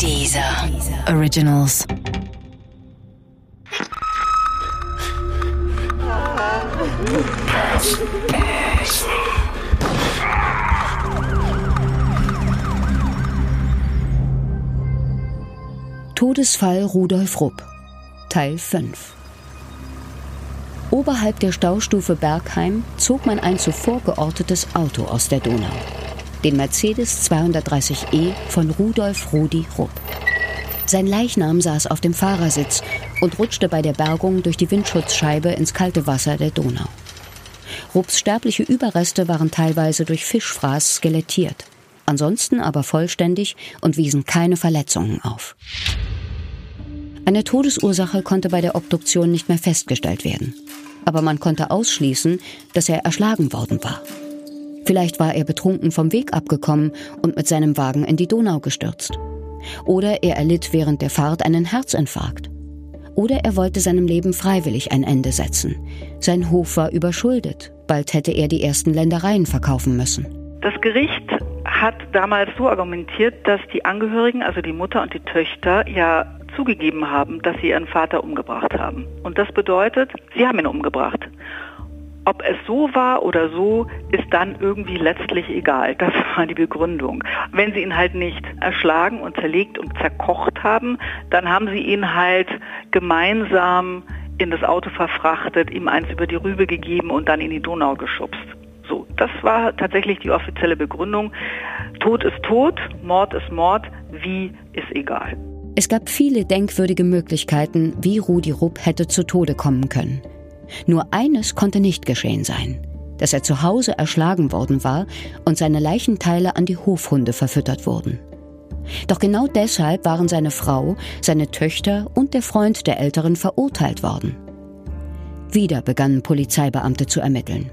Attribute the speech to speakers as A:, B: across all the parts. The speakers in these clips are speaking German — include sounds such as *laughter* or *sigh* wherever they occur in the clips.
A: Dieser Originals.
B: Todesfall Rudolf Rupp Teil 5 Oberhalb der Staustufe Bergheim zog man ein zuvor geortetes Auto aus der Donau. Den Mercedes 230e von Rudolf Rudi Rupp. Sein Leichnam saß auf dem Fahrersitz und rutschte bei der Bergung durch die Windschutzscheibe ins kalte Wasser der Donau. Rupps sterbliche Überreste waren teilweise durch Fischfraß skelettiert, ansonsten aber vollständig und wiesen keine Verletzungen auf. Eine Todesursache konnte bei der Obduktion nicht mehr festgestellt werden aber man konnte ausschließen, dass er erschlagen worden war. Vielleicht war er betrunken vom Weg abgekommen und mit seinem Wagen in die Donau gestürzt. Oder er erlitt während der Fahrt einen Herzinfarkt. Oder er wollte seinem Leben freiwillig ein Ende setzen. Sein Hof war überschuldet. Bald hätte er die ersten Ländereien verkaufen müssen.
C: Das Gericht hat damals so argumentiert, dass die Angehörigen, also die Mutter und die Töchter, ja zugegeben haben, dass sie ihren Vater umgebracht haben. Und das bedeutet, sie haben ihn umgebracht. Ob es so war oder so, ist dann irgendwie letztlich egal. Das *laughs* war die Begründung. Wenn sie ihn halt nicht erschlagen und zerlegt und zerkocht haben, dann haben sie ihn halt gemeinsam in das Auto verfrachtet, ihm eins über die Rübe gegeben und dann in die Donau geschubst. So, das war tatsächlich die offizielle Begründung. Tod ist Tod, Mord ist Mord, wie ist egal.
B: Es gab viele denkwürdige Möglichkeiten, wie Rudi Rupp hätte zu Tode kommen können. Nur eines konnte nicht geschehen sein, dass er zu Hause erschlagen worden war und seine Leichenteile an die Hofhunde verfüttert wurden. Doch genau deshalb waren seine Frau, seine Töchter und der Freund der Älteren verurteilt worden. Wieder begannen Polizeibeamte zu ermitteln.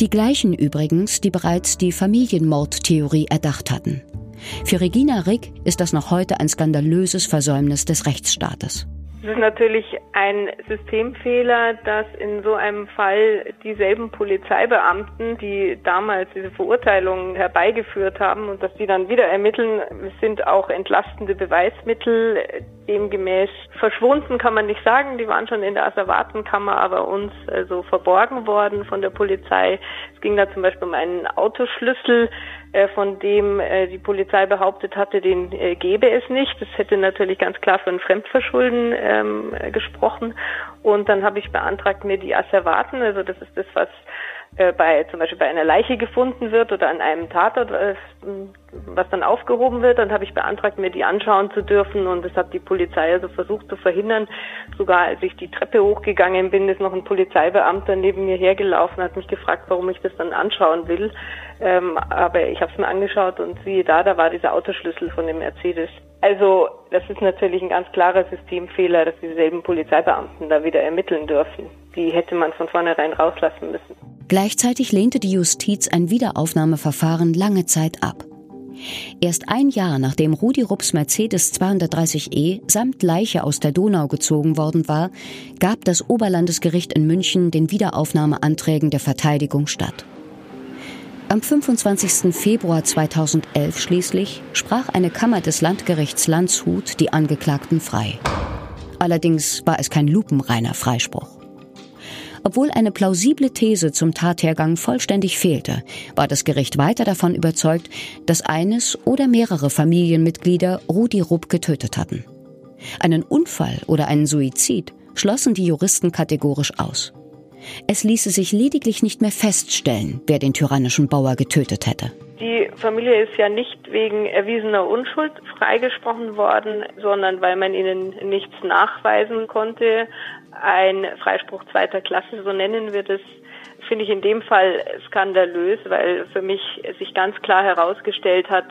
B: Die gleichen übrigens, die bereits die Familienmordtheorie erdacht hatten. Für Regina Rick ist das noch heute ein skandalöses Versäumnis des Rechtsstaates.
D: Es ist natürlich ein Systemfehler, dass in so einem Fall dieselben Polizeibeamten, die damals diese Verurteilung herbeigeführt haben und dass die dann wieder ermitteln, sind auch entlastende Beweismittel demgemäß verschwunden, kann man nicht sagen. Die waren schon in der Asservatenkammer, aber uns also verborgen worden von der Polizei. Es ging da zum Beispiel um einen Autoschlüssel, äh, von dem äh, die Polizei behauptet hatte, den äh, gäbe es nicht. Das hätte natürlich ganz klar für ein Fremdverschulden ähm, gesprochen. Und dann habe ich beantragt, mir die Asservaten, also das ist das, was äh, bei zum Beispiel bei einer Leiche gefunden wird oder an einem Tatort, äh, was dann aufgehoben wird, dann habe ich beantragt, mir die anschauen zu dürfen und das hat die Polizei also versucht zu verhindern. Sogar als ich die Treppe hochgegangen bin, ist noch ein Polizeibeamter neben mir hergelaufen, hat mich gefragt, warum ich das dann anschauen will. Ähm, aber ich habe es mir angeschaut und siehe da, da war dieser Autoschlüssel von dem Mercedes. Also das ist natürlich ein ganz klarer Systemfehler, dass dieselben Polizeibeamten da wieder ermitteln dürfen. Die hätte man von vornherein rauslassen müssen.
B: Gleichzeitig lehnte die Justiz ein Wiederaufnahmeverfahren lange Zeit ab. Erst ein Jahr nachdem Rudi Rupps Mercedes 230e samt Leiche aus der Donau gezogen worden war, gab das Oberlandesgericht in München den Wiederaufnahmeanträgen der Verteidigung statt. Am 25. Februar 2011 schließlich sprach eine Kammer des Landgerichts Landshut die Angeklagten frei. Allerdings war es kein lupenreiner Freispruch. Obwohl eine plausible These zum Tathergang vollständig fehlte, war das Gericht weiter davon überzeugt, dass eines oder mehrere Familienmitglieder Rudi Rupp getötet hatten. Einen Unfall oder einen Suizid schlossen die Juristen kategorisch aus. Es ließe sich lediglich nicht mehr feststellen, wer den tyrannischen Bauer getötet hätte.
D: Die Familie ist ja nicht wegen erwiesener Unschuld freigesprochen worden, sondern weil man ihnen nichts nachweisen konnte. Ein Freispruch zweiter Klasse, so nennen wir das, finde ich in dem Fall skandalös, weil für mich sich ganz klar herausgestellt hat,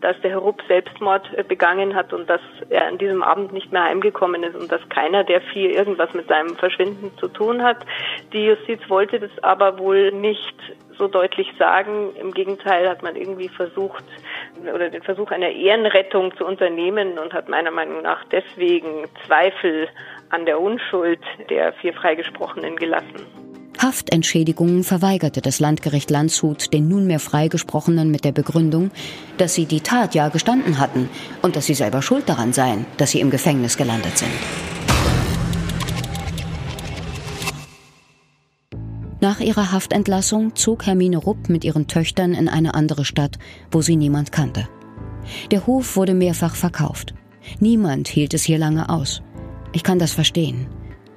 D: dass der Herr Rupp Selbstmord begangen hat und dass er an diesem Abend nicht mehr heimgekommen ist und dass keiner der vier irgendwas mit seinem Verschwinden zu tun hat. Die Justiz wollte das aber wohl nicht so deutlich sagen. Im Gegenteil hat man irgendwie versucht oder den Versuch einer Ehrenrettung zu unternehmen und hat meiner Meinung nach deswegen Zweifel an der Unschuld der vier Freigesprochenen gelassen.
B: Haftentschädigungen verweigerte das Landgericht Landshut den nunmehr Freigesprochenen mit der Begründung, dass sie die Tat ja gestanden hatten und dass sie selber schuld daran seien, dass sie im Gefängnis gelandet sind. Nach ihrer Haftentlassung zog Hermine Rupp mit ihren Töchtern in eine andere Stadt, wo sie niemand kannte. Der Hof wurde mehrfach verkauft. Niemand hielt es hier lange aus. Ich kann das verstehen.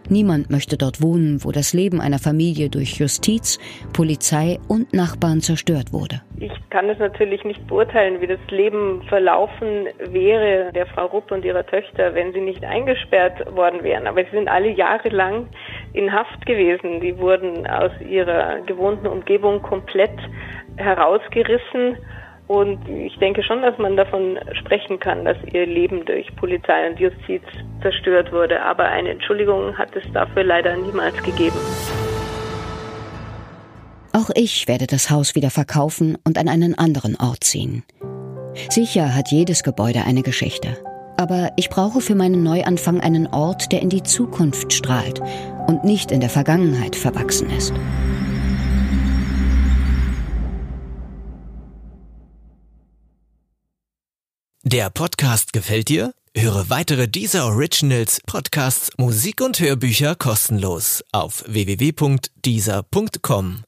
B: Niemand möchte dort wohnen, wo das Leben einer Familie durch Justiz, Polizei und Nachbarn zerstört wurde.
D: Ich kann es natürlich nicht beurteilen, wie das Leben verlaufen wäre der Frau Rupp und ihrer Töchter, wenn sie nicht eingesperrt worden wären. Aber sie sind alle Jahre lang in Haft gewesen. Die wurden aus ihrer gewohnten Umgebung komplett herausgerissen und ich denke schon, dass man davon sprechen kann, dass ihr Leben durch Polizei und Justiz zerstört wurde. Aber eine Entschuldigung hat es dafür leider niemals gegeben.
B: Auch ich werde das Haus wieder verkaufen und an einen anderen Ort ziehen. Sicher hat jedes Gebäude eine Geschichte. Aber ich brauche für meinen Neuanfang einen Ort, der in die Zukunft strahlt und nicht in der Vergangenheit verwachsen ist.
E: Der Podcast gefällt dir? Höre weitere dieser Originals, Podcasts, Musik und Hörbücher kostenlos auf www.dieser.com.